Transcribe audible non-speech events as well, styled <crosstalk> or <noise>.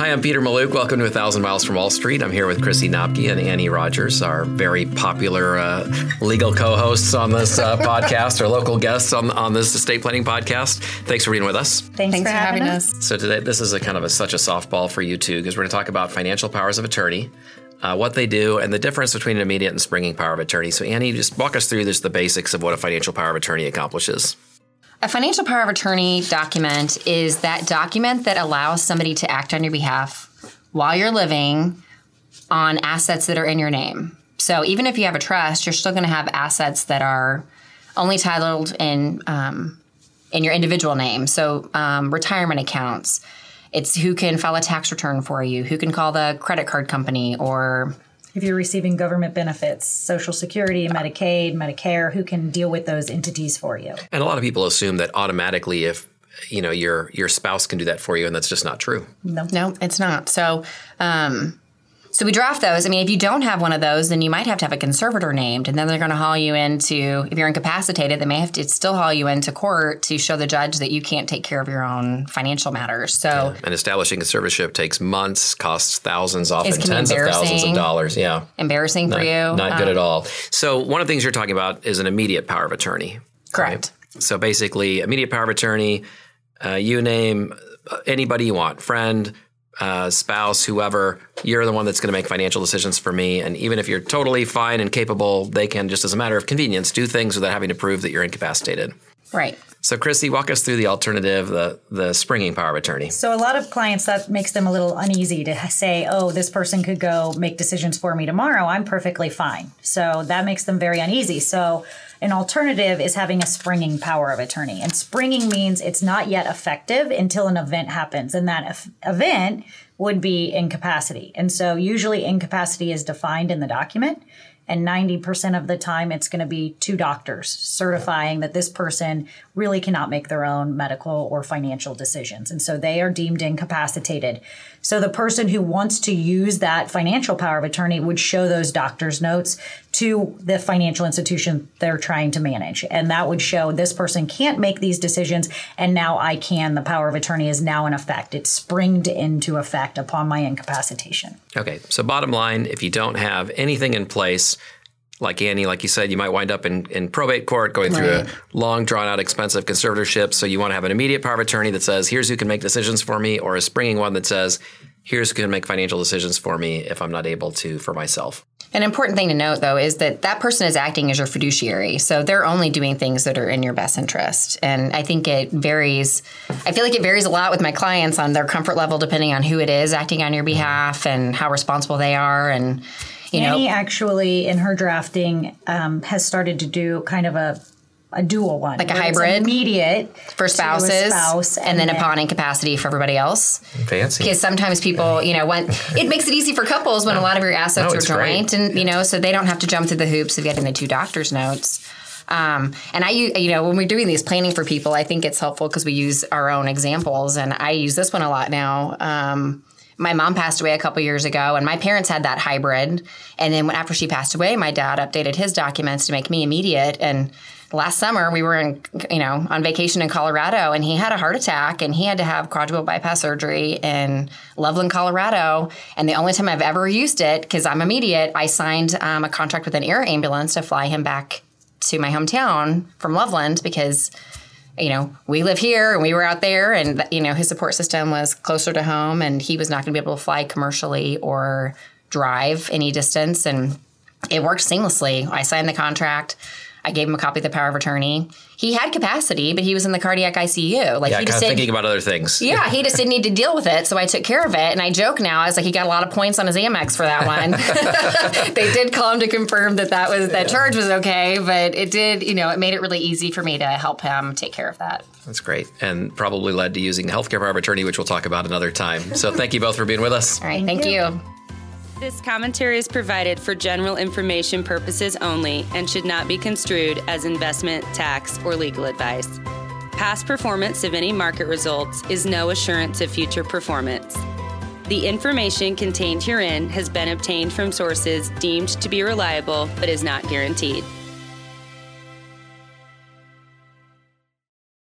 Hi, I'm Peter Mallouk. Welcome to A Thousand Miles from Wall Street. I'm here with Chrissy Knopke and Annie Rogers, our very popular uh, legal co-hosts on this uh, <laughs> podcast, our local guests on, on this estate planning podcast. Thanks for being with us. Thanks, Thanks for, having us. So today, this is a kind of a, such a softball for you two because we're going to talk about financial powers of attorney, uh, what they do, and the difference between an immediate and springing power of attorney. So Annie, just walk us through this, the basics of what a financial power of attorney accomplishes. A financial power of attorney document is that document that allows somebody to act on your behalf while you're living on assets that are in your name. So even if you have a trust, you're still going to have assets that are only titled in um, in your individual name. So um, retirement accounts. It's who can file a tax return for you, who can call the credit card company, or If you're receiving government benefits, Social Security, Medicaid, Medicare, who can deal with those entities for you? And a lot of people assume that automatically, if you know your your spouse can do that for you, and that's just not true. No. No, it's not. So, um, so we draft those. I mean, if you don't have one of those, then you might have to have a conservator named, and then they're going to haul you into. If you're incapacitated, they may have to still haul you into court to show the judge that you can't take care of your own financial matters. So, And establishing conservatorship takes months, costs thousands, often It can be tens of thousands of dollars. Yeah, embarrassing for you. not good Um, at all. So one of the things you're talking about is an immediate power of attorney. Correct. So basically, immediate power of attorney, uh, you name anybody you want, friend, uh, spouse, whoever, you're the one that's going to make financial decisions for me. And even if you're totally fine and capable, they can, just as a matter of convenience, do things without having to prove that you're incapacitated. Right. So, Chrissy, walk us through the alternative, the the springing power of attorney. So a lot of clients that makes them a little uneasy to say, "Oh, this person could go make decisions for me tomorrow. I'm perfectly fine." So that makes them very uneasy. So an alternative is having a springing power of attorney. And springing means it's not yet effective until an event happens. And that event would be incapacity. And so usually incapacity is defined in the document. And 90% of the time, it's going to be two doctors certifying that this person really cannot make their own medical or financial decisions. And so they are deemed incapacitated. So the person who wants to use that financial power of attorney would show those doctor's notes to the financial institution they're trying to manage. And that would show this person can't make these decisions. And now I can. The power of attorney is now in effect. It's springed into effect upon my incapacitation. Okay, so bottom line, if you don't have anything in place, like Annie, like you said, you might wind up in, in probate court going through Right. a long, drawn out, expensive conservatorship. So you want to have an immediate power of attorney that says, here's who can make decisions for me, or a springing one that says, here's who can make financial decisions for me if I'm not able to for myself. An important thing to note, though, is that that person is acting as your fiduciary. So they're only doing things that are in your best interest. And I think it varies. I feel like it varies a lot with my clients on their comfort level, depending on who it is acting on your behalf and how responsible they are. And, you know, Annie actually, in her drafting, um, has started to do kind of a a dual one, Like a hybrid? immediate for to a spouses, spouse, and, then, upon incapacity for everybody else. Fancy. Because sometimes people, you know, when it makes it easy for couples when a lot of your assets No, are it's great. joint, and you know, so they don't have to jump through the hoops of getting the two doctors' notes. Um, and I, you know, when we're doing these planning for people, I think it's helpful because we use our own examples, and I use this one a lot now. Um, my mom passed away a couple years ago, and my parents had that hybrid. And then after she passed away, my dad updated his documents to make me immediate. And last summer, we were in, you know, on vacation in Colorado, and he had a heart attack, and he had to have quadruple bypass surgery in Loveland, Colorado. And the only time I've ever used it, because I'm immediate, I signed um, a contract with an air ambulance to fly him back to my hometown from Loveland because you know, we live here and we were out there, and you know, his support system was closer to home, and he was not going to be able to fly commercially or drive any distance, and it worked seamlessly. I signed the contract. I gave him a copy of the power of attorney. He had capacity, but he was in the cardiac ICU. Like yeah, he just thinking about other things. yeah, he just didn't need to deal with it, so I took care of it. And I joke now, I was like, he got a lot of points on his Amex for that one. <laughs> <laughs> they did call him to confirm that that was that charge was okay, but it did, you know, it made it really easy for me to help him take care of that. That's great. And probably led to using the healthcare power of attorney, which we'll talk about another time. So thank you both for being with us. All right, thank, you. This commentary is provided for general information purposes only and should not be construed as investment, tax, or legal advice. Past performance of any market results is no assurance of future performance. The information contained herein has been obtained from sources deemed to be reliable but is not guaranteed.